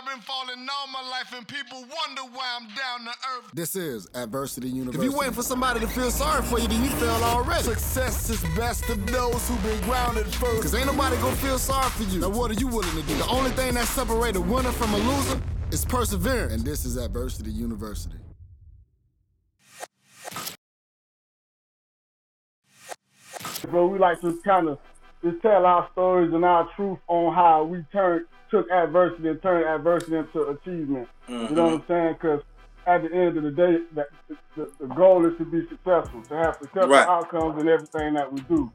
I've been falling all my life, and people wonder why I'm down to earth. This is Adversity University. If you waiting for somebody to feel sorry for you, then you failed already. Success is best to those who've been grounded first. Cause ain't nobody gonna feel sorry for you. Now what are you willing to do? The only thing that separates a winner from a loser is perseverance. And this is Adversity University. Bro, we like to kind of just tell our stories and our truth on how we turned took adversity and turned adversity into achievement. Mm-hmm. You know what I'm saying? Because at the end of the day, that the, the, goal is to be successful, to have successful right. outcomes in everything that we do.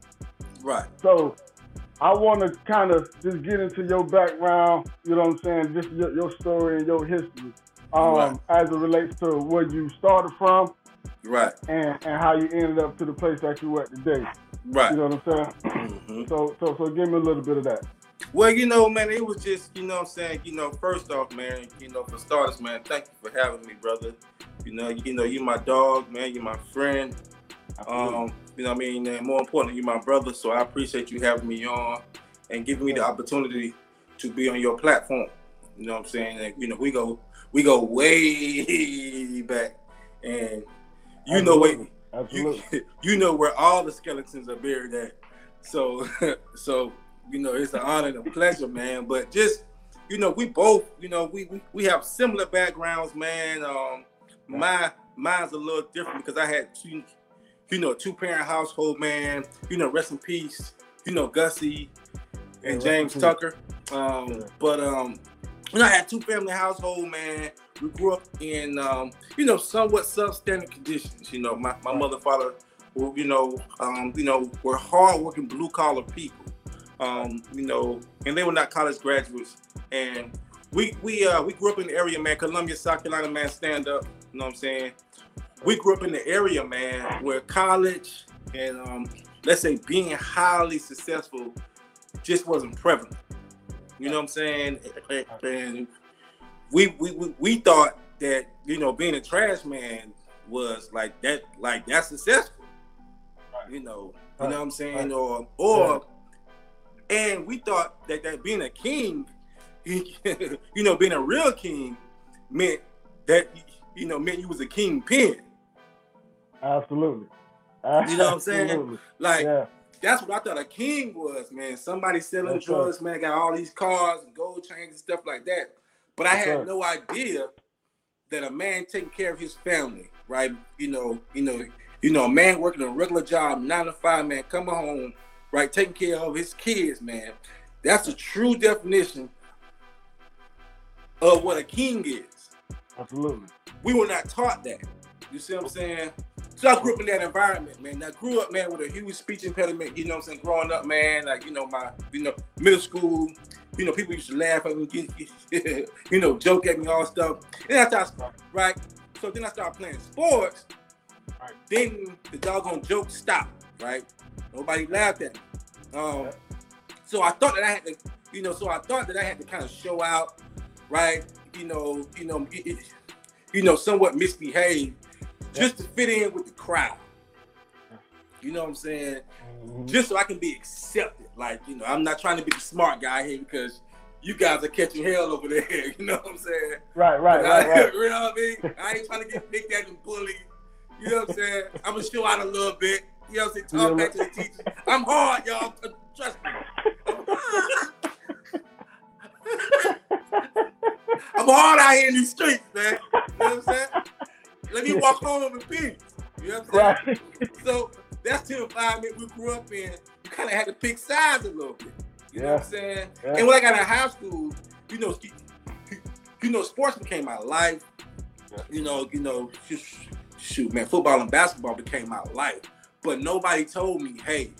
Right. So I want to kind of just get into your background. You know what I'm saying? Just your, your story and your history, um, right. as it relates to where you started from, right, and and how you ended up to the place that you at today. Right. You know what I'm saying? Mm-hmm. So so so give me a little bit of that. Well, you know, man, it was just, you know what I'm saying, you know, first off, man, you know, for starters, man, thank you for having me, brother. You know, you know, you're my dog, man, you're my friend. Um, you know what I mean? And more importantly, you're my brother, so I appreciate you having me on and giving me the opportunity to be on your platform. You know what I'm saying? And, you know, we go we go way back. And you Absolutely. know Absolutely. You, you know where all the skeletons are buried at. So so you know, it's an honor and a pleasure, man. But just, you know, we both, you know, we we, we have similar backgrounds, man. Um, my mine's a little different because I had two, you know, two parent household, man. You know, rest in peace. You know, Gussie and James Tucker. Um, but um, you know, I had two family household, man. We grew up in, um, you know, somewhat substandard conditions. You know, my, my mother, father, were, you know, um, you know, were hardworking blue collar people um, you know, and they were not college graduates. And we we uh we grew up in the area, man. Columbia, South Carolina, man. Stand up. You know what I'm saying? We grew up in the area, man, where college and um, let's say being highly successful just wasn't prevalent. You know what I'm saying? And we we we, we thought that you know being a trash man was like that, like that's successful. You know, you know what I'm saying? Or or and we thought that that being a king, you know, being a real king meant that you know meant you was a kingpin. Absolutely. Absolutely. You know what I'm saying? Like yeah. that's what I thought a king was, man. Somebody selling that's drugs, right. man, got all these cars and gold chains and stuff like that. But I had right. no idea that a man taking care of his family, right? You know, you know, you know, a man working a regular job, nine to five, man, coming home right? Taking care of his kids, man. That's the true definition of what a king is. Absolutely. We were not taught that. You see what I'm saying? So I grew up in that environment, man. I grew up, man, with a huge speech impediment. You know what I'm saying? Growing up, man, like you know my, you know, middle school. You know, people used to laugh at me, you know, joke at me, all stuff. And I started, right? So then I started playing sports. Right. Then the doggone joke stopped, right? Nobody laughed at me. Um, so I thought that I had to, you know, so I thought that I had to kind of show out, right? You know, you know, it, you know, somewhat misbehave just to fit in with the crowd. You know what I'm saying? Mm-hmm. Just so I can be accepted. Like, you know, I'm not trying to be the smart guy here because you guys are catching hell over there. You know what I'm saying? Right, right, right, right. you know what I mean? I ain't trying to get picked at and bullied. You know what I'm saying? I'm gonna show out a little bit. You know what I'm saying? Talk back to the teacher. I'm hard, y'all. Trust me. I'm hard out here in these streets, man. You know what I'm saying? Let me walk home in peace. You know what I'm saying? Right. So that's the environment we grew up in. You kind of had to pick sides a little bit. You yeah. know what I'm saying? Yeah. And when I got in high school, you know, you know, sports became my life. Yeah. You know, you know, shoot, man, football and basketball became my life. But nobody told me, hey,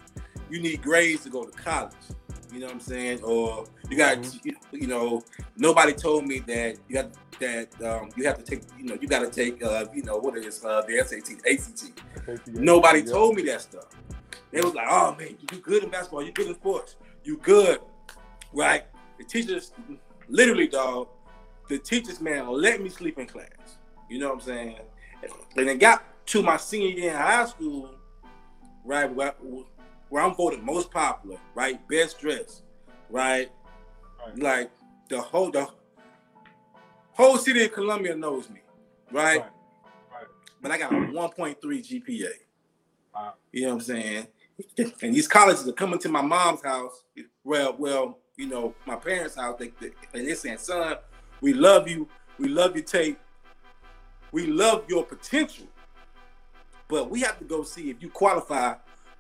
you need grades to go to college. You know what I'm saying? Or you got, mm-hmm. you know, nobody told me that you got that um, you have to take, you know, you got to take, uh, you know, what is uh, the SAT, ACT. Nobody yeah. told me that stuff. They was like, oh man, you good in basketball, you good in sports, you good, right? The teachers, literally, dog, the teachers, man, let me sleep in class. You know what I'm saying? And it got to my senior year in high school, right? Where, where I'm voted most popular, right? Best dressed, right? right? Like the whole the whole city of Columbia knows me, right? Right. Right. But I got a 1.3 GPA. Wow. You know what I'm saying? And these colleges are coming to my mom's house. Well, well, you know, my parents' house. They, they, and they're saying, son, we love you. We love your tape. We love your potential. But we have to go see if you qualify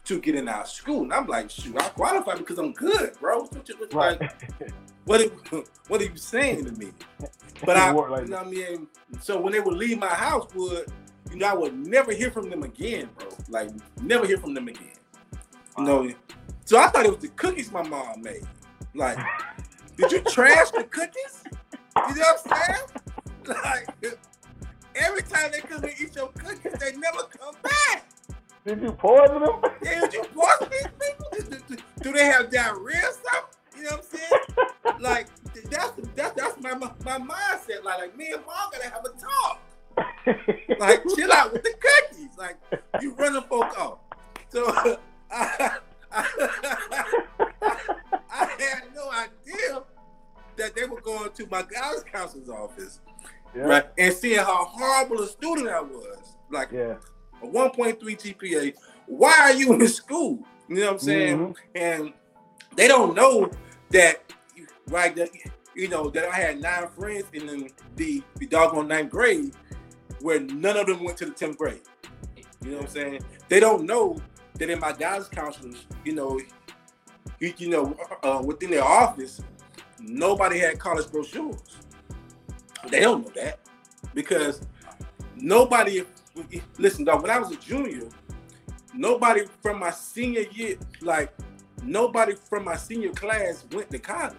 to get in our school. And I'm like, shoot, I qualify because I'm good, bro. What you- Right. Like, what are, what are you saying to me? But I, like you know what I mean? So when they would leave my house, would you know, I would never hear from them again, bro. Like, never hear from them again. You know, so I thought it was the cookies my mom made. Like, did you trash the cookies? You know what I'm saying? Like, every time they come and eat your cookies, they never come back. Did you poison them? Yeah, did you poison these people? Do, they have diarrhea or something? You know what I'm saying? Like, that's that's that's my my mindset. Like, like me and mom gotta have a talk. Like, chill out with the cookies. Like, you running folk off. So I, I, I had no idea that they were going to my guidance counselor's office, yeah. right, and seeing how horrible a student I was. Like Yeah. a 1.3 GPA. Why are you in school? You know what I'm saying? Mhm. And they don't know that, right? That you know that I had nine friends in the the, the doggone ninth grade, where none of them went to the tenth grade. You know what I'm saying? They don't know that in my guidance counselors, you know, you, you know, uh, within their office, nobody had college brochures. They don't know that because nobody. Listen, dog. When I was a junior, nobody from my senior year, like nobody from my senior class, went to college.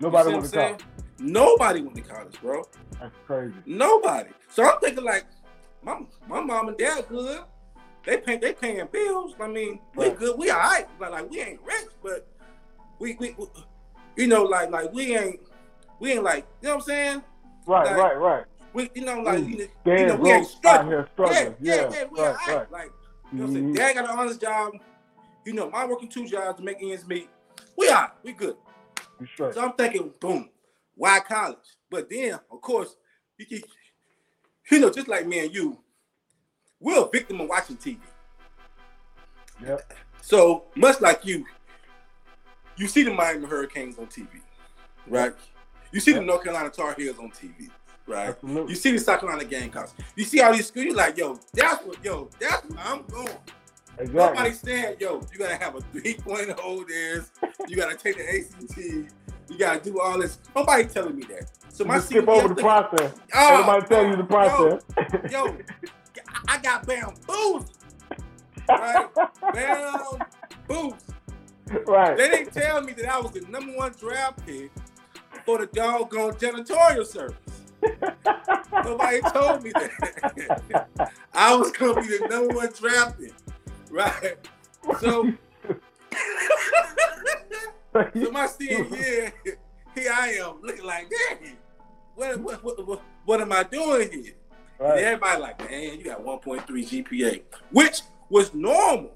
Nobody went to college. Nobody went to college, bro. That's crazy. Nobody. So I'm thinking like, my my mom and dad good. They pay they paying bills. I mean, we Right. good. We all right. But like we ain't rich, but we, we we- you know like like we ain't we ain't like you know what I'm saying. Right, Like, right, right. We you know like you know, you know we ain't struggling. here Yeah, struggling. yeah, Yeah, we right, right. Like you know what I'm saying. Mhm. Dad got an honest job. You know, my working two jobs to make ends meet. We right. We good. You straight. So I'm thinking, boom, why college? But then, of course, you, you, you know, just like me and you, we're a victim of watching TV. Yep. So much like you, you see the Miami Hurricanes on TV, right? You see the North Carolina Tar Heels on TV, right? Absolutely. You see the South Carolina Gamecocks. You see all these schools. You're like, yo, that's what, yo, that's where I'm going. Exactly. Nobody's saying, yo, you gotta have a 3.0 this, you gotta take the ACT, you gotta do all this. Nobody telling me that. So my You skip over the process. Oh, Everybody tell you the process. Yo, yo, I got bamboozled. Right? Bamboozled. right. They didn't tell me that I was the number one draft pick for the doggone janitorial service. Nobody told me that. I was gonna be the number one draft pick. Right. So So my senior year, here I am looking like, dang, what, what, what, what, what am I doing here? And everybody like, man, you got 1.3 GPA, which was normal.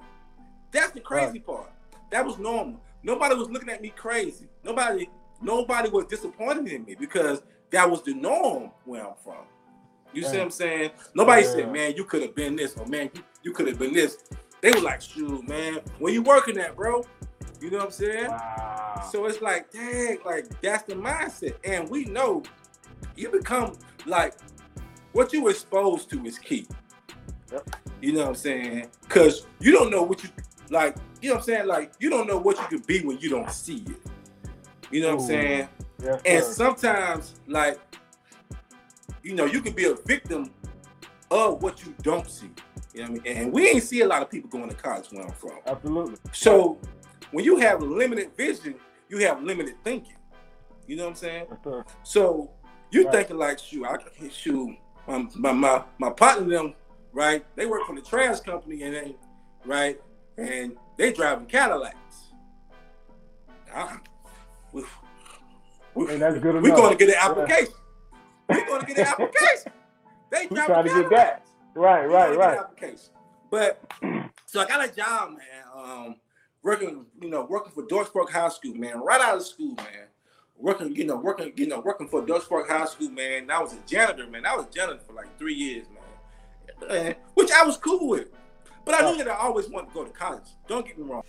That's the crazy part. That was normal. Nobody was looking at me crazy. Nobody, nobody was disappointed in me because that was the norm where I'm from. You see what I'm saying? Nobody Yeah. said, man, you could have been this, or man, you, you could have been this. They were like, shoot, man, where you working at, bro? You know what I'm saying? Wow. So it's like, dang, like that's the mindset. And we know you become like what you exposed to is key. Yep. You know what I'm saying? Cause you don't know what you like, you know what I'm saying? Like you don't know what you could be when you don't see it. You know what I'm saying? Yes, And sir. sometimes, like, you know, you can be a victim of what you don't see. You know what I mean? And we ain't see a lot of people going to college where I'm from. Absolutely. So when you have limited vision, you have limited thinking. You know what I'm saying? Yes. So you Right. thinking like, shoot, I can shoot my my my, my partner them, right? They work for the trash company and they right, and they driving Cadillacs. Ah, we, we, Hey, that's good we're going to get an Yeah. application. We're going to get an application. They We trying to get that. Right, right, right. Application. But so I got a job, man. Um, working, you know, working for Dorchbrook High School, man. Right out of school, man. working, you know, working, you know, working for Park High School, man. I was a janitor, man. I was a janitor for like three years, man. man which I was cool with. But I knew that I always wanted to go to college. Don't get me wrong.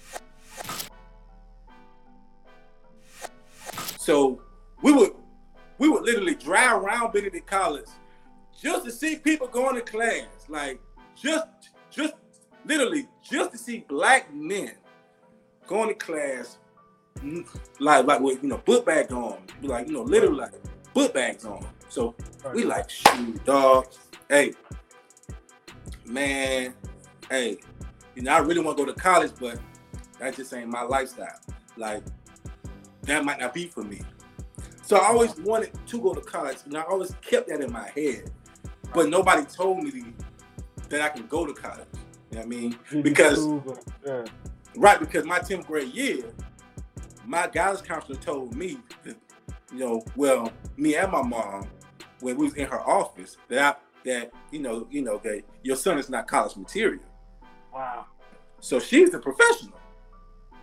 So we would we would literally drive around Benedict College just to see people going to class. Like just just literally just to see black men going to class like like with you know book bags on, like you know literally like book bags on. So we like shoot dog. Hey, man, hey, you know I really want to go to college, but that just ain't my lifestyle. Like that might not be for me. So I always wanted to go to college, and I always kept that in my head. But nobody told me that I can go to college. You know what I mean? Because yeah. right, because my 10th grade year, my guidance counselor told me that, you know, well, me and my mom, when we was in her office, that I, that you know, you know, that your son is not college material. Wow. So she's the professional,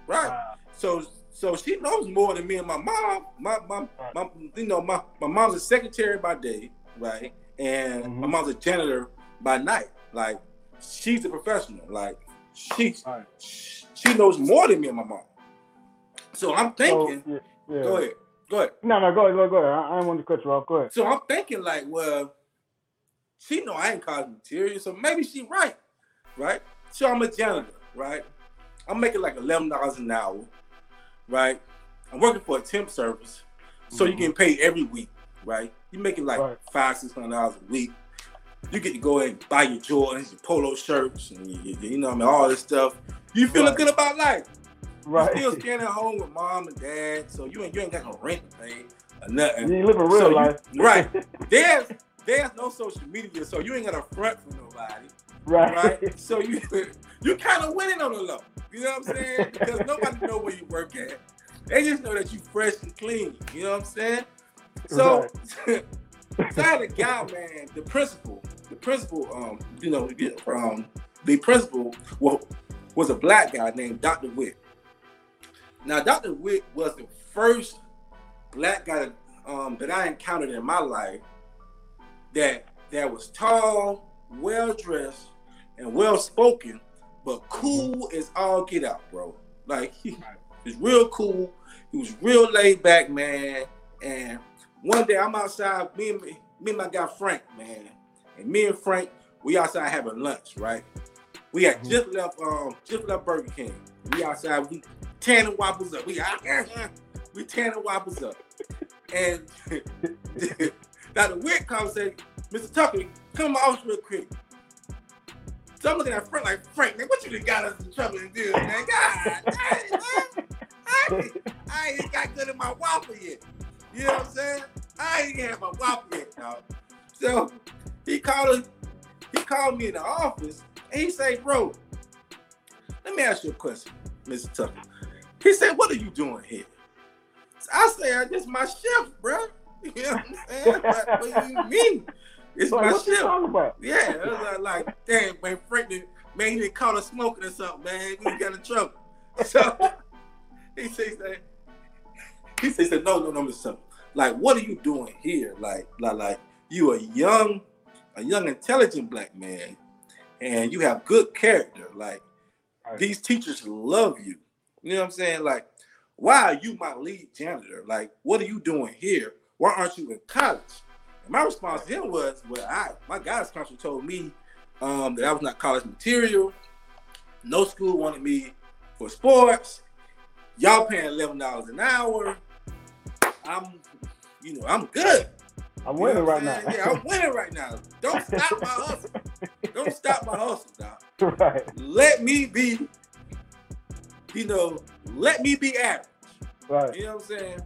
right? Wow. So so she knows more than me and my mom. My my, my you know, my, my mom's a secretary by day, right? And mm-hmm. my mom's a janitor by night. Like she's a professional. Like she right. she knows more than me and my mom. So I'm thinking. So, yeah, yeah. Go ahead. Go ahead. No, no, go ahead, go ahead, go ahead. I, I don't want to cut you off. Go ahead. So I'm thinking like, well, she know I ain't college material, so maybe she right, right? So I'm a janitor, right? I'm making like eleven dollars an hour, right? I'm working for a temp service, so mm-hmm. you get paid every week, right? You're making like right. five, six hundred dollars a week. You get to go and buy your Jordans, your polo shirts, and you, you know, I mean, all this stuff. You feeling right. good about life. Right. You still staying at home with mom and dad, so you ain't you ain't got no rent to pay or nothing. You ain't living real so life. You, right. there's there's no social media, so you ain't got a front for nobody. Right. Right. So you you kind of winning on the low. You know what I'm saying? Because nobody know where you work at. They just know that you fresh and clean. You know what I'm saying? So, right. so I had a guy, man, the principal, the principal, um, you know, um, the principal well, was a black guy named Dr. Witt. Now, Dr. Witt was the first black guy um, that I encountered in my life that that was tall, well dressed, and well spoken, but cool as all get out, bro. Like he was real cool. He was real laid back, man. And one day I'm outside, me and me, me and my guy Frank, man, and me and Frank, we outside having lunch, right? We had mm-hmm. just left, um, just left Burger King. We outside, we tanning waffles up. We out we tanning waffles up, and. Witt comes and say, Mr. Tucker, come to my office real quick. So I'm looking at Frank like, Frank, man, what you done got us in trouble to do, man? God, I, I, I ain't got good in my waffle yet. You know what I'm saying? I ain't had my waffle yet, dog. So he called he called me in the office and he said, bro, let me ask you a question, Mr. Tucker. He said, what are you doing here? So I said, this my shift, bro. You know what I'm saying? what, what you mean? It's like, my shift. Yeah, it was like, like damn, man, Frank, man, he didn't caught us smoking or something, man. We got in trouble. So he said, he said, no, no, no, Mr like what are you doing here? Like like like you a young a young intelligent black man and you have good character. Like right. these teachers love you. You know what i'm saying? Like why are you my lead janitor? Like what are you doing here? Why aren't you in college my response to him was well i my guidance counselor told me um, that i was not college material no school wanted me for sports y'all paying $11 an hour I'm you know, I'm good. I'm winning right now. yeah, I'm winning right now. Don't stop my hustle. Don't stop my hustle, dog. Right. Let me be, you know, let me be average. Right. You know what I'm saying?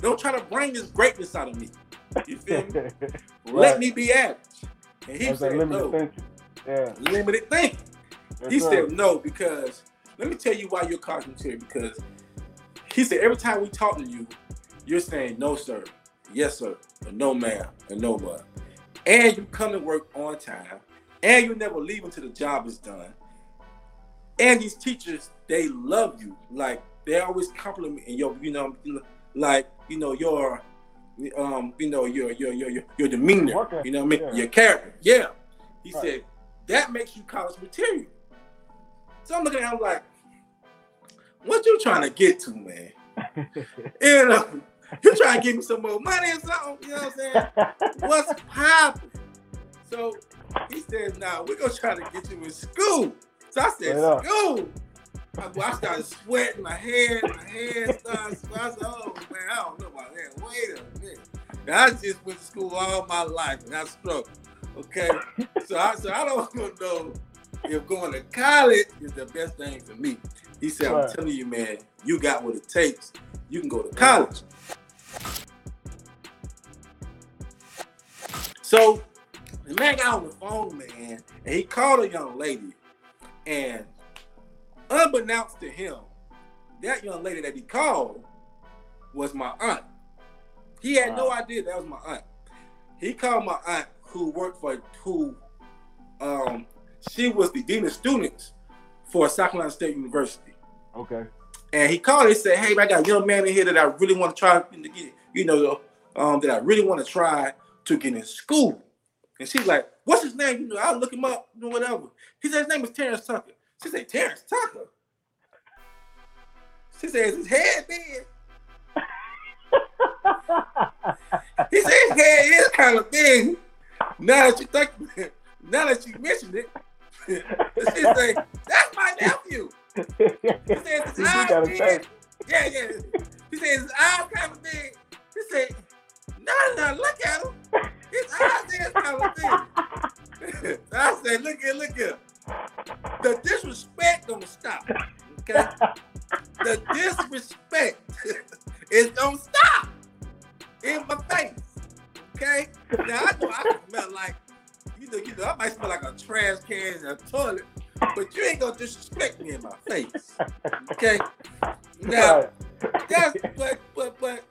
Don't try to bring this greatness out of me. You feel me? right. Let me be average. And he That's said no. Thinking. Yeah. Limited thinking. That's he right. said no because let me tell you why you're cognitive because he said every time we talk to you, you're saying no, sir, yes, sir, or no, ma'am, and no, ma'am. And you come to work on time, and you never leave until the job is done. And these teachers, they love you. Like they always compliment and yo, you know, like you know your um you know your your your your, your demeanor. Okay. You know what I mean? Yeah. Your character. Yeah. He Right. said that makes you college material. So I'm looking at him like, what you trying to get to, man? you know, you trying to give me some more money or something? You know what I'm saying? What's poppin'? So he said, nah, we're gonna try to get you in school. So I said, school. I, I started sweating, my head, my head started sweating. I said, oh man, I don't know about that. Wait a minute. Now, I just went to school all my life and I struggled. Okay. So I said, I don't know if going to college is the best thing for me. He said, I'm telling you, man, you got what it takes. You can go to college. So the man got on the phone, man, and he called a young lady. And unbeknownst to him, that young lady that he called was my aunt. He had no idea that was my aunt. He called my aunt who worked for who um she was the dean of students for South Carolina State University. okay. And he called and said, Hey, I got a young man in here that I really want to try to get, you know, um, that I really want to try to get in school. And she's like, What's his name? You know, I'll look him up, you know, whatever. He said his name is Terrance Tucker. She said, Terrance Tucker. She said, Is his head big? He said his head is kind of big. Now that you think now that you mentioned it, she said, That's my nephew. He said his eyes big. Yeah, yeah. He said his eyes kind of big. He said, no, no, look at him. His eyes is kind of big. I said, look here, look here. The disrespect don't stop. Okay? The disrespect is don't stop in my face. Okay? Now I know I smell like, you know, you know, I might smell like a trash can in a toilet, but you ain't gonna disrespect me in my face. Okay? Now that's but but but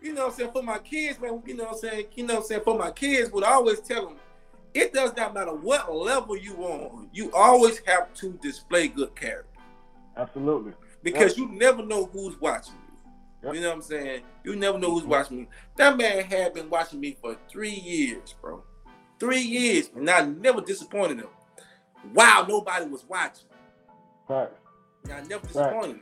you know what I'm saying for my kids, man, you know what I'm saying, you know what I'm saying, for my kids, would always tell them it does not matter what level you on, you always have to display good character Absolutely. because you never know who's watching. Yep. You know what I'm saying? You never know who's watching me. That man had been watching me for three years, bro. Three years, and I never disappointed him. Wow, nobody was watching. Right. And I never disappointed him.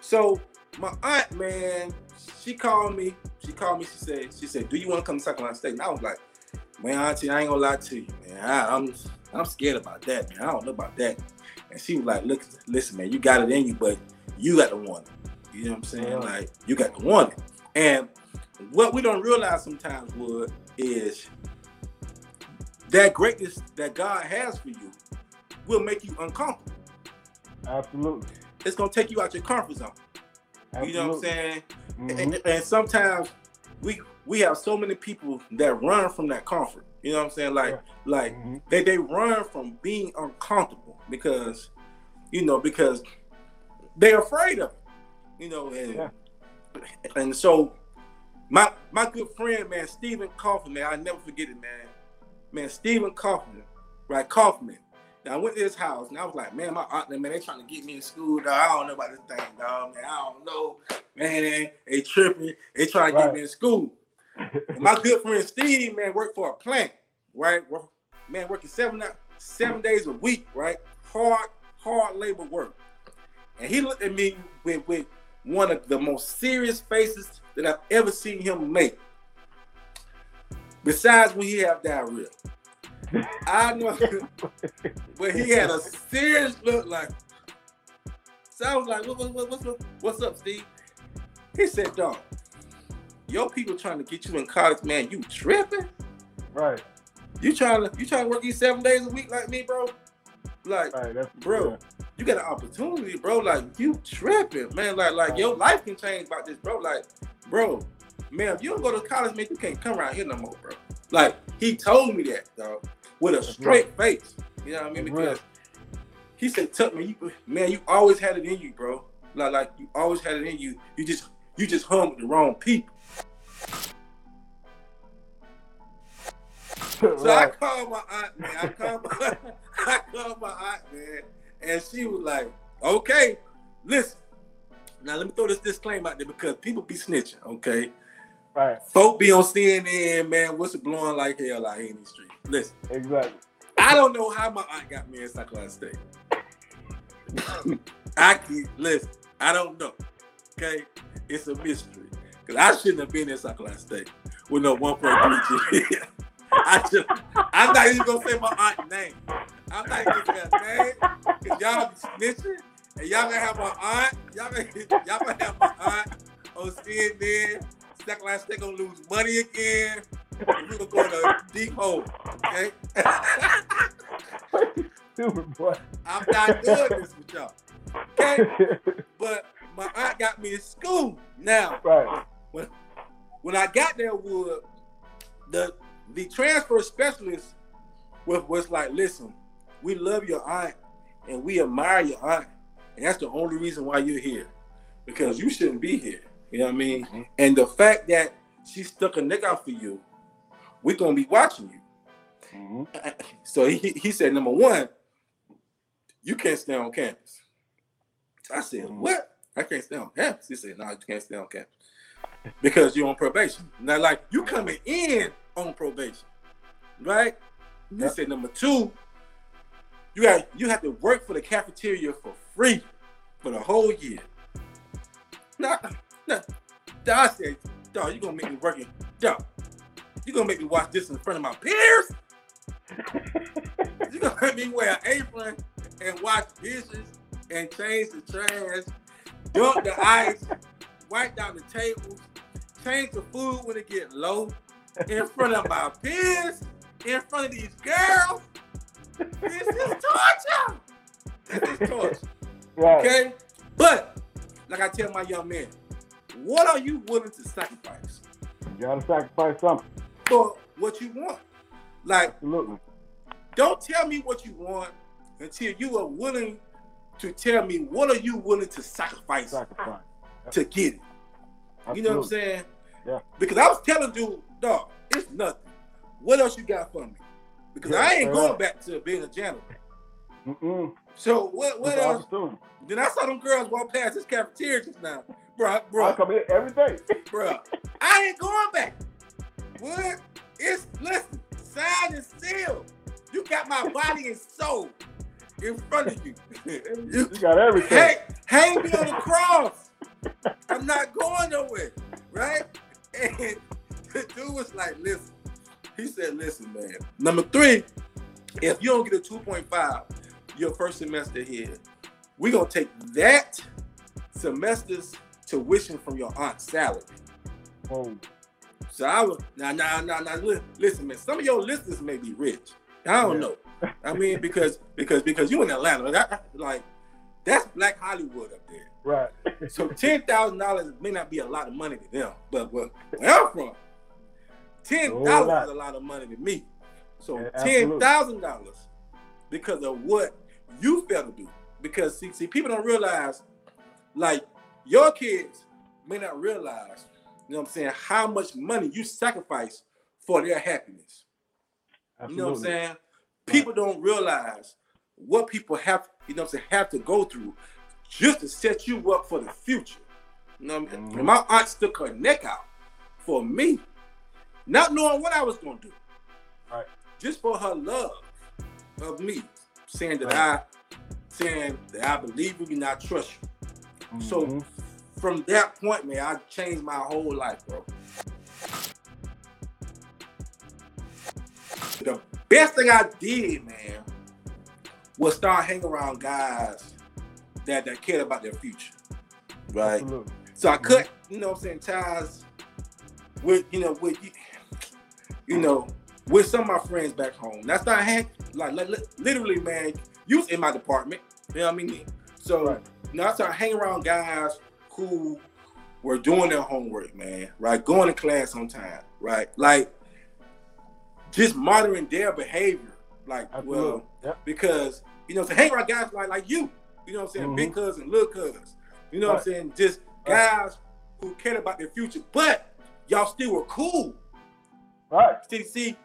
So my aunt, man, she called me. She called me. She said, she said, do you want to come to South Carolina State? And I was like, man, auntie, I ain't gonna lie to you, man. I, I'm I'm scared about that, man. I don't know about that. And she was like, look, listen, man, you got it in you, but you got to want it. You know what I'm saying? Yeah. Like, you got to want it. And what we don't realize sometimes, Wood, is that greatness that God has for you will make you uncomfortable. Absolutely. It's gonna take you out your comfort zone. Absolutely. You know what I'm saying? Mhm. And, and sometimes we we have so many people that run from that comfort. You know what I'm saying? Like like Mhm. they they run from being uncomfortable because you know because they're afraid of it. You know, and Yeah. and so my my good friend man Stephen Kaufman man I never forget it man man Stephen Kaufman right Kaufman. Now I went to his house and I was like, man, my aunt, man, they trying to get me in school, dog. I don't know about this thing, dog. Man, I don't know. Man, they, they tripping. They trying to get me in school. My good friend Steve, man, worked for a plant, right? Man, working seven seven days a week, right? Hard, hard labor work. And he looked at me with, with one of the most serious faces that I've ever seen him make. Besides when he have diarrhea. I know, but he had a serious look like. So I was like, what, what, what, what's, up, what's up, Steve? He said, dog, your people trying to get you in college, man, you tripping? Right. You trying to you trying to work these seven days a week like me, bro? Like, Right. Bro, you got an opportunity, bro. Like, you tripping, man. Like, like your life can change about this, bro. Like, bro, man, if you don't go to college, man, you can't come around here no more, bro. Like, he told me that, dog, with a straight face. You know what I mean? Because he said, Tuck, man, you man, you always had it in you, bro. Like, like you always had it in you. You just you just hung with the wrong people. So I right. called my aunt, man. I called my, I called my aunt, man, and she was like, "Okay, listen, Now let me throw this disclaimer out there because people be snitching, okay? Right. Folk be on CNN, man, what's it blowing like hell out here in the street. Listen, Exactly. I don't know how my aunt got me in Carolina State. I can listen, I don't know. Okay? It's a mystery. Cause I shouldn't have been in Carolina State with no 1.3 G. I should I'm not even gonna say my aunt's name. I'm not even gonna say her. Cause y'all be snitching and y'all gonna have my aunt. Y'all gonna, y'all gonna have my aunt on CNN. South Carolina State gonna lose money again. and We gonna go in a deep hole. Okay? Stupid boy. I'm not doing this with y'all. Okay? But my aunt got me in school. Now, right. when when I got there, Wood, the the transfer specialist was, was like, listen, we love your aunt and we admire your aunt. And that's the only reason why you're here. Because you shouldn't be here. You know what I mean? Mhm. And the fact that she stuck a neck out for you, we're gonna be watching you. Mhm. So he, he said, number one, you can't stay on campus. I said, Mhm. what? I can't stay on campus. He said, no, you can't stay on campus because you're on probation. Now, like you coming in on probation, right? He said, number two, you got you have to work for the cafeteria for free for the whole year. Nah, nah. I said, dog, you gonna make me working, dog. You gonna make me watch this in front of my peers? you gonna make me wear an apron and wash dishes and change the trash, dump the ice, wipe down the tables, change the food when it get low, in front of my peers, in front of these girls. This is torture. This is torture. Right. Okay? But like I tell my young man, what are you willing to sacrifice You gotta sacrifice something. for what you want? Like Absolutely. Don't tell me what you want until you are willing to tell me what are you willing to sacrifice Sacrifice. to get it. You know what I'm saying? Yeah. Because I was telling dude, dog, it's nothing. What else you got for me? Because Yeah, I ain't going uh, back to being a janitor. Mm-mm. So what what That's else? opportunity. Then I saw them girls walk past this cafeteria just now. bro. I come in every day. bro. I ain't going back. What? It's listen, signed and sealed. You got my body and soul in front of you. you You got everything. hang, hang me on the cross. I'm not going nowhere, right? And the dude was like, listen. He said, listen, man. Number three, if you don't get a 2.5 your first semester here, we're gonna take that semester's tuition from your aunt's salary. Boom. So I was now, now, now, now. Listen, man. Some of your listeners may be rich. I don't Yeah. know. I mean, because because because you in Atlanta, that, like that's Black Hollywood up there. Right. So ten thousand dollars may not be a lot of money to them, but where, where I'm from, ten dollars is a lot of money to me. So Yeah, ten absolutely. thousand dollars because of what you failed to do. Because see, see, people don't realize, like your kids may not realize, you know what I'm saying, how much money you sacrifice for their happiness. You know what I'm saying? People don't realize what people have, you know what I'm saying, have to go through just to set you up for the future. You know what I mean? Mhm. My aunt stuck her neck out for me, not knowing what I was gonna do. Right. Just for her love of me, saying that Right. I saying that I believe you and I trust you. So Mhm. from that point, man, I changed my whole life, bro. The best thing I did, man, was start hanging around guys that, that cared about their future. Right. Absolutely. So I cut, you know what I'm saying, ties with, you know, with you know, with some of my friends back home. That's not hand like, like literally, man, you was in my department. You know what I mean? So Right. now I started hanging around guys who were doing their homework, man, right? Going to class on time, right? Like just monitoring their behavior. Like, Absolutely. well, Yep. because you know, so hang around guys like like you, you know what I'm saying, big cousin, little cousins, you know what I'm Mm-hmm. Saying, just guys who cared about their future, but y'all still were cool. Right. See, see,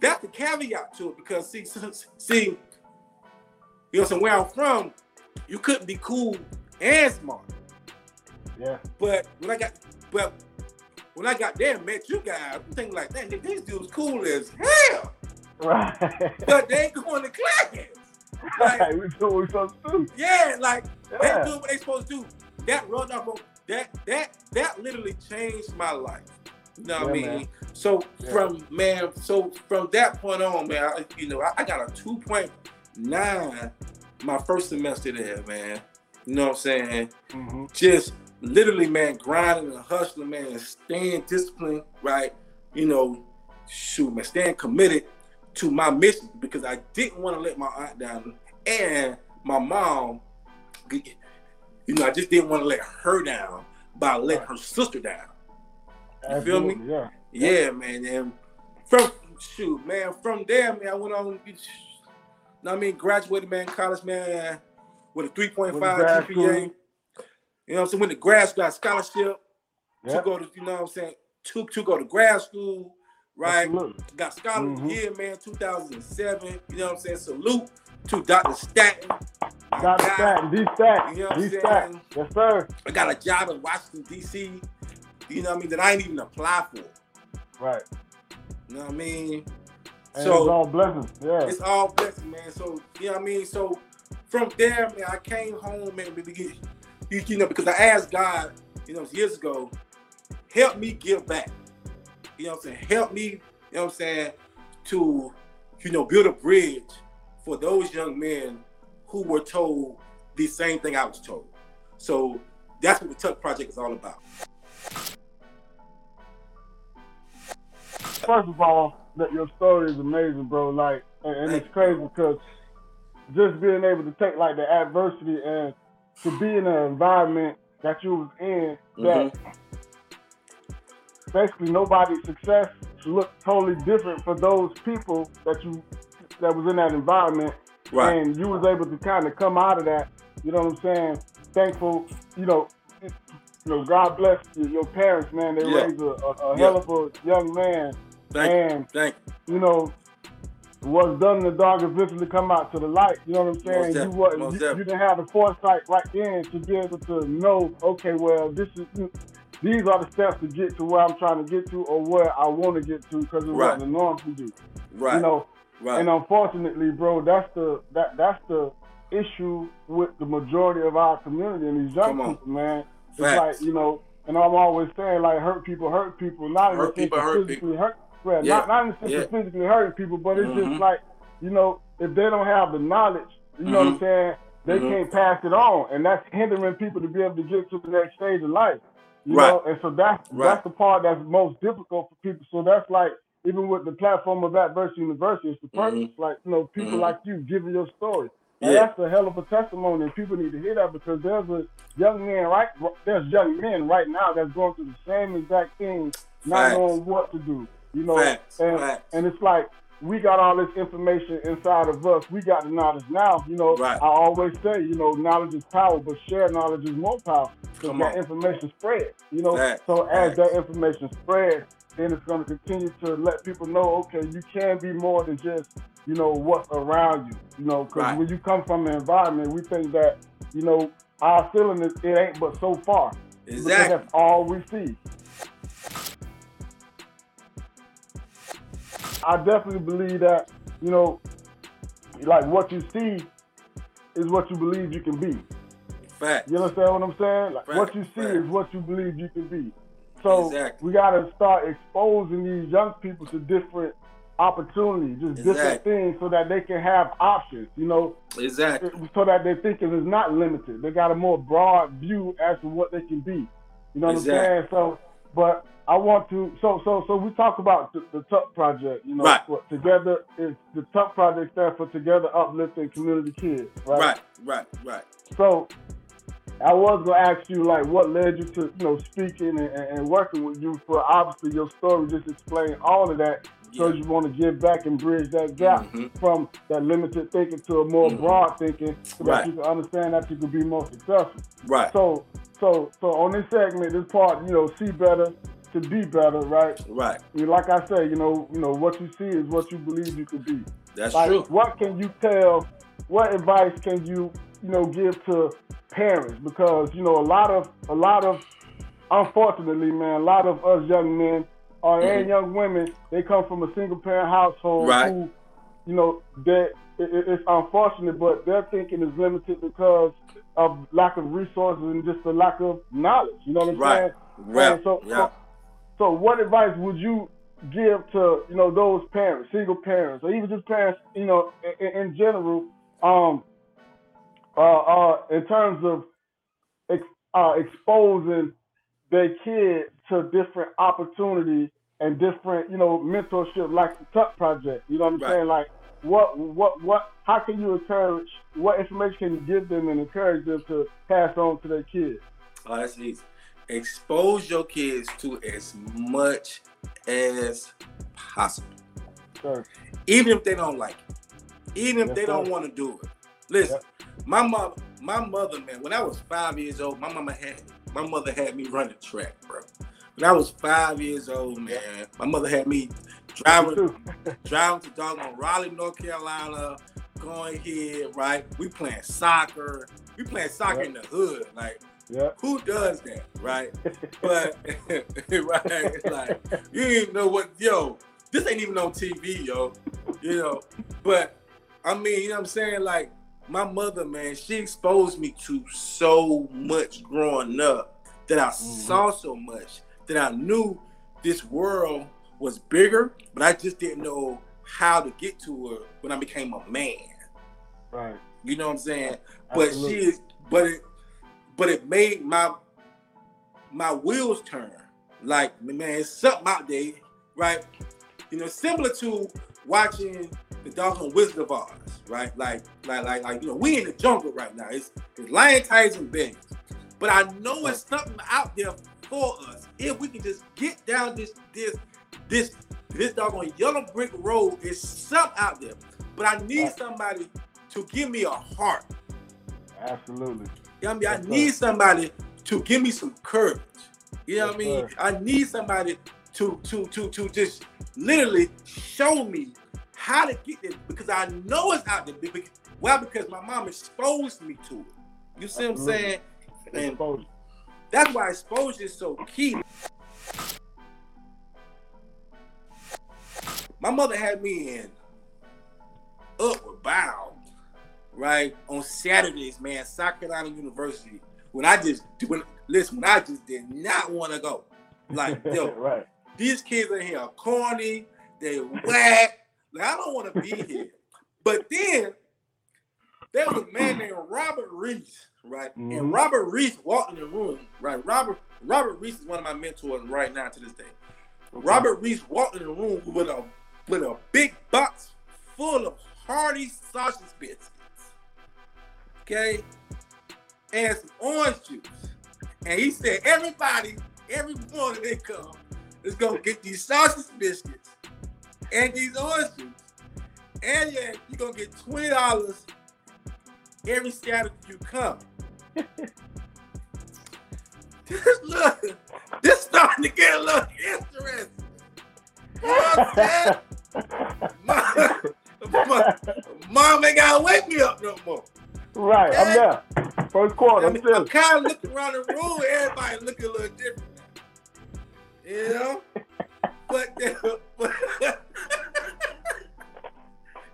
that's the caveat to it because see, see, you know what where I'm from, you couldn't be cool and smart. Yeah. But when I got, but when I got there and met you guys, I'm thinking like, man, these dudes cool as hell. Right. But they ain't going to class. Like, right. We do what we supposed to do. yeah, like Yeah. they doing what they supposed to do. That run off of that that that literally changed my life. You know what I mean? man. So Yeah. from man, so from that point on, man, I, you know, I, I got a two point nine my first semester there, man. You know what I'm saying? hmm Just literally, man, grinding and hustling, man, staying disciplined, right? You know, shoot, man, staying committed to my mission because I didn't want to let my aunt down and my mom. You know, I just didn't want to let her down by letting her sister down. You feel me? Yeah. Yeah, man. And from shoot, man, from there, man, I went on. You know what I mean, graduated, man, college, man, with a 3.5 Went to grad GPA. You know what I'm saying? Went to grad school, got a scholarship Yeah. to go to, you know what I'm saying, to, to go to grad school, right? Absolutely. Got scholar of Mhm. the year, man, 2007. You know what I'm saying? Salute to Dr. Stanton. my Dr. Staten, D Staten, You know D? Staten. Yes, sir. I got a job in Washington, D.C. You know what I mean? That I ain't even apply for. Right. You know what I mean? And So- it's all blessings. Yeah. It's all blessing, man. So you know what I mean. So from there, man, I came home, get you, you know, because I asked God, you know, years ago, help me give back. You know what I'm saying? Help me, you know what I'm saying, to you know, build a bridge for those young men who were told the same thing I was told. So that's what the Tuck Project is all about. First of all, that your story is amazing, bro. Like, and, and it's crazy because just being able to take like the adversity and to be in an environment that you was in mm-hmm. that basically nobody's success looked totally different for those people that you that was in that environment Right. and you was able to kind of come out of that. You know what I'm saying? Thankful, you know, you know, God bless you, your parents, man. They Yeah. raised a, a, a Yeah. hell of a young man, Thank and you. Thank you. you know, what's done in the dark eventually come out to the light. You know what I'm saying? You most you, you didn't have the foresight right then to be able to know, okay, well, this is these are the steps to get to where I'm trying to get to or where I want to get to because of Right. what the norm to do. Right. You know, right. and unfortunately, bro, that's the that that's the issue with the majority of our community and these young people, man. It's Facts. like you know, and I'm always saying like hurt people hurt people, not Hurt sense people hurt physically hurt. Well, Yeah. not not in the sense of physically hurting people, but it's Mhm. just like you know, if they don't have the knowledge, you know what I'm Mhm. saying, they Mhm. can't pass it on, and that's hindering people to be able to get to the next stage of life. You Right. know, and so that's Right. that's the part that's most difficult for people. So that's like even with the platform of Adversity University, it's the purpose. Like you know, people Mhm. like you giving your story. And Yeah. that's a hell of a testimony, and people need to hear that because there's a young man right there's young men right now that's going through the same exact thing, not Facts. knowing what to do. You know, Facts. and Facts. and it's like we got all this information inside of us. We got the knowledge now. You know, Right. I always say, you know, knowledge is power, but shared knowledge is more powerful because that on. information spreads. You know, Facts. so as that information spreads, then it's going to continue to let people know, okay, you can be more than just, you know, what's around you. You know, because Right. when you come from an environment, we think that, you know, our feeling is it ain't but so far. Because Exactly. that's all we see. I definitely believe that, you know, like what you see is what you believe you can be. Facts. You understand what I'm saying? Like Right, what you see right. is what you believe you can be. So Exactly. we gotta start exposing these young people to different opportunities, just different things so that they can have options, you know, Exactly. so that their thinking is not limited. They got a more broad view as to what they can be. You know what I'm saying? So but I want to so so so we talk about the, the Tuck project, you know, Right. together is the Tuck project stands for Together Uplifting Community Kids, Right. Right. Right. so I was gonna ask you like what led you to you know speaking and, and working with you for obviously your story just explain all of that Yeah. you want to give back and bridge that gap Mhm. from that limited thinking to a more Mhm. broad thinking so that you can understand that you can be more successful. Right. So so so on this segment, this part, you know, see better to be better, right? Right. I mean, like I say, you know, you know what you see is what you believe you could be. That's Like, true. what can you tell? What advice can you you know give to parents because you know a lot of a lot of unfortunately man a lot of us young men or and Mhm. young women they come from a single parent household Right. who you know that it, it- it's unfortunate but their thinking is limited because of lack of resources and just the lack of knowledge you know what I'm Right. saying Right. so, yeah. so, so what advice would you give to you know those parents, single parents, or even just parents, you know, in, in general, um, uh, uh, in terms of ex, uh, exposing their kids to different opportunities and different, you know, mentorship, like the Tuck Project. You know what I'm Right. saying? Like, what, what, what? How can you encourage? What information can you give them and encourage them to pass on to their kids? Oh, that's easy. Expose your kids to as much as possible, Sir. even if they don't like it, even if Yes, they don't want to do it. Listen, my mother, my mother, man. When I was five years old, my mama had my mother had me running track, bro. When I was five years old, man, my mother had me driving driving to doggone Raleigh, North Carolina, going here, right? We playing soccer. We playing soccer Yep. in the hood. Like, Yeah. who does that, right? But right, it's like you didn't even know what yo, this ain't even on TV, yo. You know, but I mean, you know what I'm saying? Like my mother, man, she exposed me to so much growing up that I mm-hmm. saw so much that I knew this world was bigger, but I just didn't know how to get to it when I became a man. Right. You know what I'm saying? But Absolutely. she is, but it, but it made my my wheels turn. Like man, it's something out there, right? You know, similar to watching the doggone Wizard of Oz, right? Like, like, like, like, you know, we in the jungle right now. It's, it's lion, tigers, and bears. But I know it's something out there for us if we can just get down this, this, this, this doggone yellow brick road. It's something out there. But I need somebody to give me a heart. Absolutely. You know what I mean? I need somebody to give me some courage. You know what I mean? I need somebody to to to to just literally show me how to get there because I know it's out there. Because, well, because my mom exposed me to it. You see what I'm saying? And that's why exposure is so key. My mother had me in Upward Bound, right? On Saturdays, man, South Carolina University. When I just when listen, when I just did not want to go. Like, yo, right. these kids in here are corny, they whack. Like, I don't want to be here. But then there was a man named Robert Reese, right? And Mhm. Robert Reese walked in the room, right? Robert Robert Reese is one of my mentors right now to this day. Robert Reese walked in the room with a with a big box full of hearty sausage biscuits. Okay? And some orange juice. And he said, everybody, every morning they come, is gonna get these sausage biscuits and these orange juice. And yeah, you're gonna get twenty dollars every Saturday you come. this look, this starting to get a little interesting. You know what I'm saying? Mom, mom, mom ain't gotta wake me up no more. Right. I'm there. First quarter. I I'm still. I'm kind of looking around the room, everybody looking a little different. You know? But the, but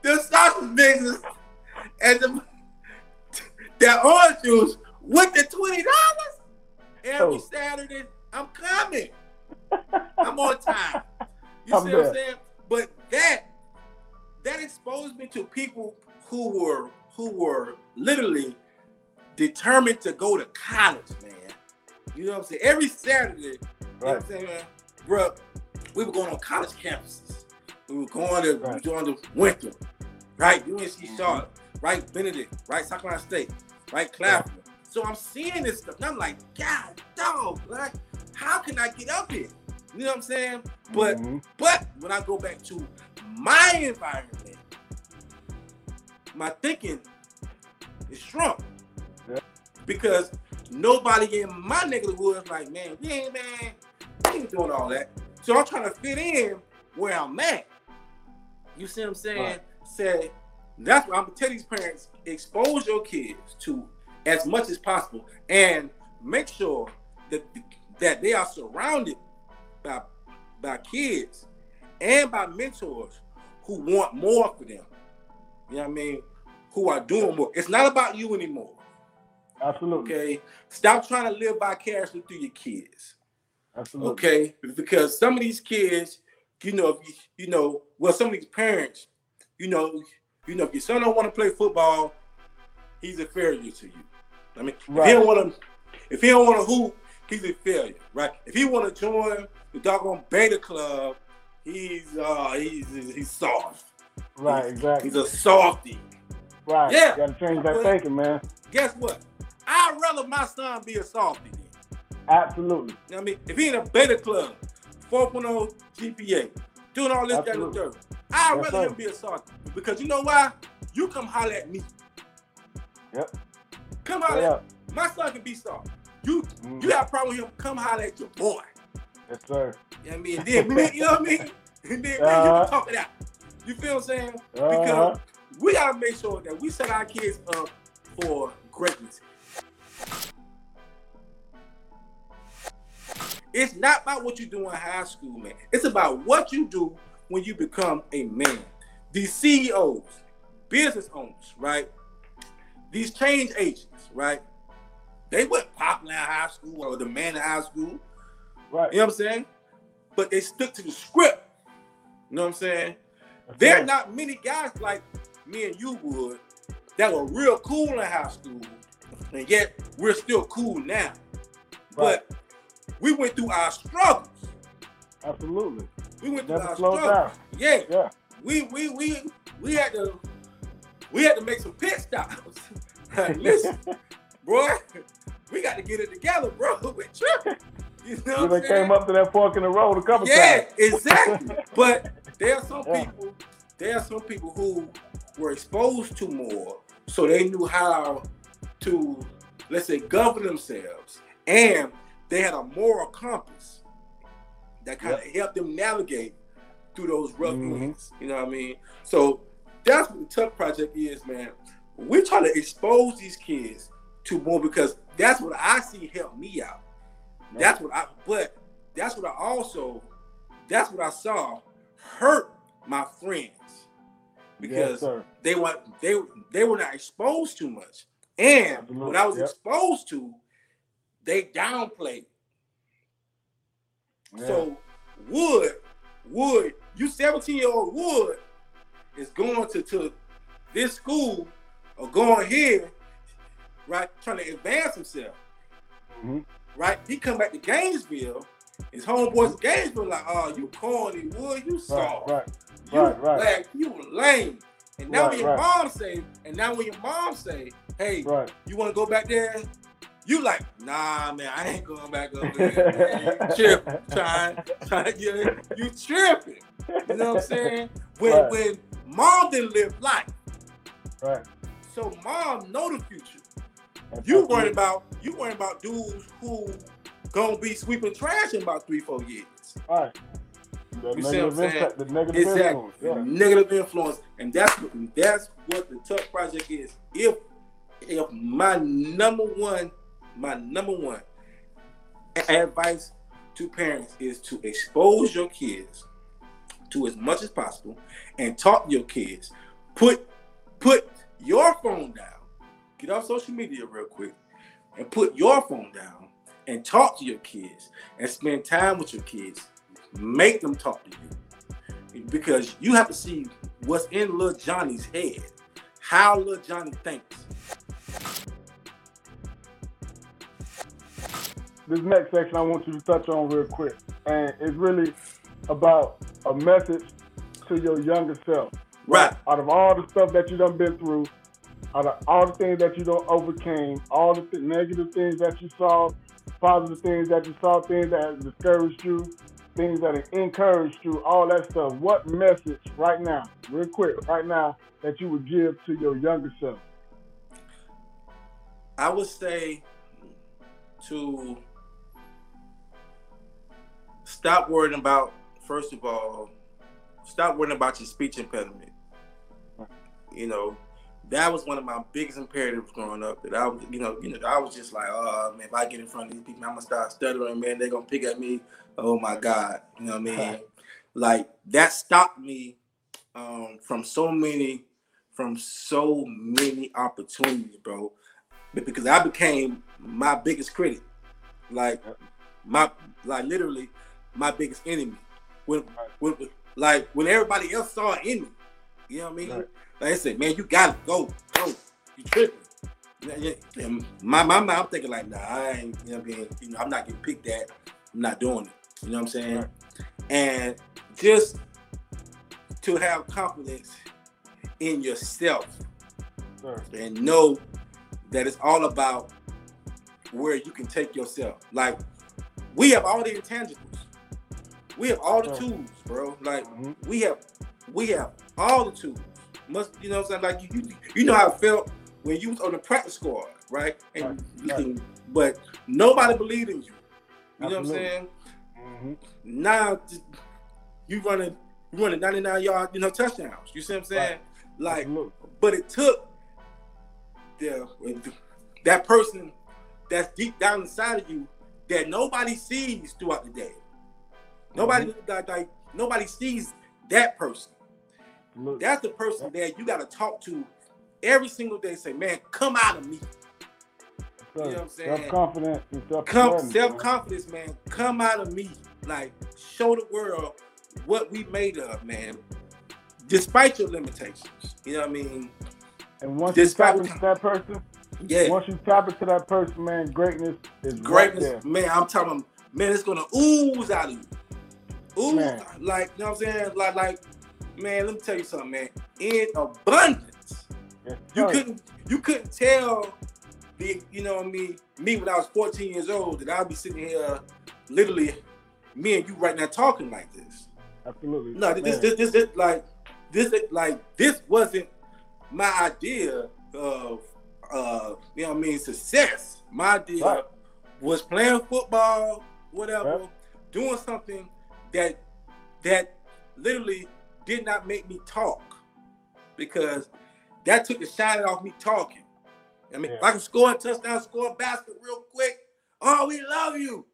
the sausage business and the that orange juice with the twenty dollars every Oh. Saturday. I'm coming. I'm on time. You I'm see what. I'm saying? But that that exposed me to people who were who were literally determined to go to college, man. You know what I'm saying? Every Saturday, you know what Right. I'm saying. Bro, we were going on college campuses. We were going to Right. we going to Winter, right? UNC Charlotte, right? Benedict, right? South Carolina State, right? Claflin. So I'm seeing this stuff, and I'm like, God, dog, like, how can I get up here? You know what I'm saying? But Mhm. but when I go back to my environment, my thinking strong. Yeah. Because nobody in my neighborhood is like, man, we ain't man, we ain't doing all that. So I'm trying to fit in where I'm at. You see what I'm saying? Right. Say, That's what I'm gonna tell these parents: expose your kids to as much as possible, and make sure that that they are surrounded by by kids and by mentors who want more for them. You know what I mean? Who are doing more. It's not about you anymore. Absolutely. Okay. Stop trying to live vicariously through your kids. Absolutely. Okay. Because some of these kids, you know, if you, you know, well, some of these parents, you know, you know, if your son don't want to play football, he's a failure to you. I mean, if he don't want to, if he don't want to hoop, he's a failure, right? If he want to join the doggone beta club, he's uh he's he's soft. Right. Exactly. He's a softy. Right. Yeah. You gotta change that But- thinking, man. Guess what? I'd rather my son be a softy. Then. Absolutely. You know what I mean, if he in a beta club, 4.0 GPA, doing all this, that, and the Absolutely. third, I'd rather him be a softy. Because you know why? You come holler at me. Yep. Come holler Yeah. at My son can be soft. You Mhm. you got a problem with him, come holler at your boy. Yes, sir. You know what I mean? And then you know what I mean? And then me, you Uh-huh. can talk it out. You feel what I'm saying? Uh-huh. Because we gotta make sure that we set our kids up for greatness. It's not about what you do in high school, man. It's about what you do when you become a man. These CEOs, business owners, right? These change agents, right? They weren't popular in high school or the man in high school. Right. You know what I'm saying? But they stuck to the script. You know what I'm saying? There are not many guys like me and you would that were real cool in high school, and yet we're still cool now. But we went through our struggles. Absolutely. We went through Never our struggles. down. Yeah, Yeah. we we we we had to we had to make some pit stops. Listen, boy, we got to get it together, bro. Tripping. You know You what done saying? came up to that fork in the road a couple Yeah, times. exactly. but there are some Yeah. people, there are some people who were exposed to more, so they knew how to, let's say, govern themselves, and they had a moral compass that kind of helped them navigate through those rough Mhm. winds. You know what I mean? So that's what the Tuck Project is, man. We're trying to expose these kids to more because that's what I see help me out. That's what I, but that's what I also, that's what I saw hurt my friends because sir. they want they they were not exposed too much, and Absolutely, what I was yep. exposed to, they downplayed. Yeah. So Wood, Wood, you 17 year old Wood is going to, to this school or going here, right, trying to advance himself, Mhm. right? He come back to Gainesville, his homeboys games Gainesville like, oh, you corny, Wood, you Right, soft, right, you right, right. black, you lame. And now Right, when your right. mom say, and now when your mom say, hey, right. you want to go back there? You like, nah, man, I ain't going back up there. Man. You tripping, trying, trying to get it. You tripping. You know what I'm saying? When Right. when mom didn't live life, Right. so mom know the future. That's You worrying about you worrying about dudes who gonna be sweeping trash in about three, four years. All right. The You see what I'm saying? impact, the negative Exactly. influence. Yeah. Negative influence. And that's what that's what the Tuck Project is. If if my number one, my number one advice to parents is to expose your kids to as much as possible and talk to your kids. Put put your phone down. Get off social media real quick and put your phone down and talk to your kids and spend time with your kids. Make them talk to you because you have to see what's in little Johnny's head, how little Johnny thinks. This next section I want you to touch on real quick, and it's really about a message to your younger self. Right. Out of all the stuff that you done been through, out of all the things that you done overcame, all the th- negative things that you saw, positive things that you saw, things that discouraged you, things that encouraged you, all that stuff. What message right now, real quick, right now, that you would give to your younger self? I would say to stop worrying about, first of all, stop worrying about your speech impediment. you know, that was one of my biggest imperatives growing up. That I was, you know, you know, I was just like, oh man, if I get in front of these people, I'm gonna start stuttering, man. They're gonna pick at me. Oh my God, you know what I mean? like that stopped me um, from so many, from so many opportunities, bro. Because I became my biggest critic, like my, like literally my biggest enemy. When, when, like when everybody else saw it in me, you know what I mean? Right. Like I said, man, you gotta go, go. You tripping? And my my mind, I'm thinking like, nah, I ain't. You know what I mean? You know, I'm not getting picked at. I'm not doing it. You know what I'm saying? Right. And just to have confidence in yourself and know that it's all about where you can take yourself. Like we have all the intangibles. We have all the tools, bro. Like mm-hmm. we have we have all the tools. Must you know what I'm saying? Like you you know how it felt when you was on the practice squad, right? And right. But nobody believed in you. You Absolutely. know what I'm saying? Mm-hmm. Now you running you running 99 yard, you know, touchdowns. You see what I'm saying? Right. Like, but it took the that person that's deep down inside of you that nobody sees throughout the day. Nobody mm-hmm. like, like nobody sees that person. Look. That's the person that you got to talk to every single day. Say, man, come out of me. You know what I'm saying? Self-confidence Come, self-confidence, man. Come out of me. Like, show the world what we made of, man. Despite your limitations. You know what I mean? And once Despite you tap into that person, yeah. Once you tap into that person, man, greatness is greatness. Right man, I'm telling man, it's gonna ooze out of you. Ooze, man. like you know what I'm saying? Like, like, man, let me tell you something, man. In abundance, yes, you couldn't, you couldn't tell the, you know what I mean, me when I was 14 years old that I'd be sitting here, literally, me and you right now talking like this. Absolutely. No, this, this, this, this, like, this, like, this wasn't my idea of, uh, you know what I mean, success. My idea right. was playing football, whatever, right. doing something that, that literally did not make me talk because that took the shine off me talking. I mean, yeah. if I can score a touchdown, score a basket real quick, oh, we love you.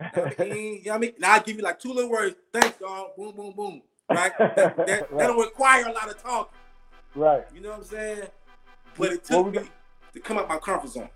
I mean, you know what I mean? Now I give you like two little words. Thanks, dog. Boom, boom, boom. Right? that, that, right. that don't require a lot of talking. Right. You know what I'm saying? But it took me got, to come out my comfort zone.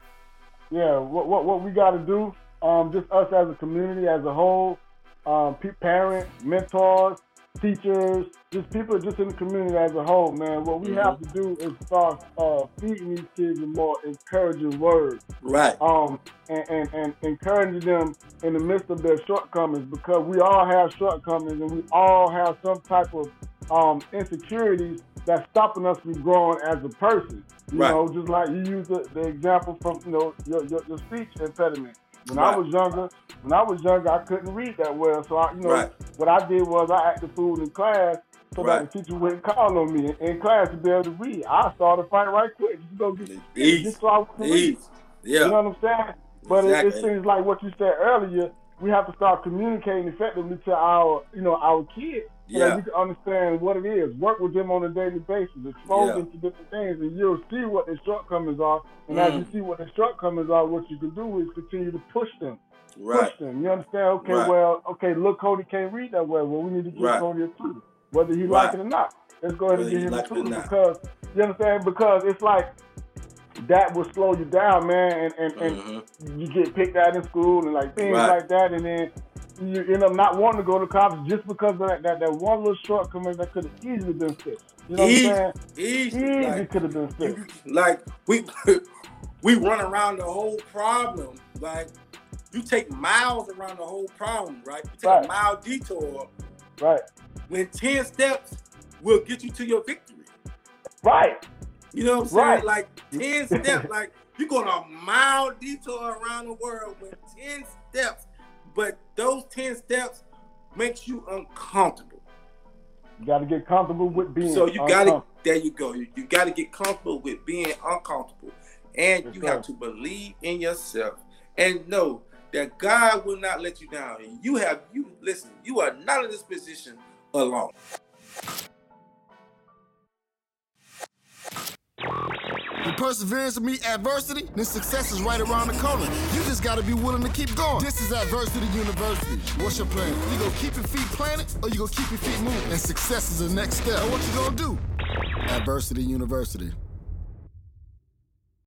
Yeah. What what what we got to do? Um, just us as a community as a whole, um, parents, mentors, teachers, just people just in the community as a whole, man. What we mm-hmm. have to do is start uh, feeding these kids with more encouraging words. Right. Um, and, and, and encouraging them in the midst of their shortcomings because we all have shortcomings and we all have some type of um, insecurities that's stopping us from growing as a person. You right. know, just like you use the, the example from, you know, your, your, your speech impediment. When right. I was younger, when I was younger, I couldn't read that well. So I, you know, right. what I did was I acted fool in class so right. that the teacher wouldn't call on me in class to be able to read. I started fighting right quick. Just go get Ease. just so I could read. Yeah. You know what I'm saying? But exactly. it, it seems like what you said earlier, we have to start communicating effectively to our, you know, our kids so yeah. that we can understand what it is. Work with them on a daily basis, expose yeah. them to different things, and you'll see what their shortcomings are. And mm. as you see what their shortcomings are, what you can do is continue to push them. Right. Push them. You understand? Okay, right. well, okay, look, Cody can't read that well. Well, we need to give right. Cody a tutor, whether he right. like it or not. Let's go ahead whether and give him like a tutor because you understand? Because it's like that will slow you down, man, and and, and mm-hmm. you get picked out in school and like things right. like that, and then you end up not wanting to go to college just because of that that, that one little shortcoming that could have easily been fixed. You know easy, what I'm saying? Easy, easy like, could have been fixed. Like we we run around the whole problem. Like you take miles around the whole problem, right? You take right. a mile detour. Right. When ten steps will get you to your victory. Right. You know what I'm saying? Right. Like 10 steps, like you're going a mile detour around the world with 10 steps, but those 10 steps makes you uncomfortable. You got to get comfortable with being So you got to, there you go. You, you got to get comfortable with being uncomfortable. And That's you right. have to believe in yourself and know that God will not let you down. And you have, you listen, you are not in this position alone. The perseverance to meet adversity, then success is right around the corner. You just gotta be willing to keep going. This is Adversity University. What's your plan? You gonna keep your feet planted or you gonna keep your feet moving? And success is the next step. What you gonna do? Adversity University.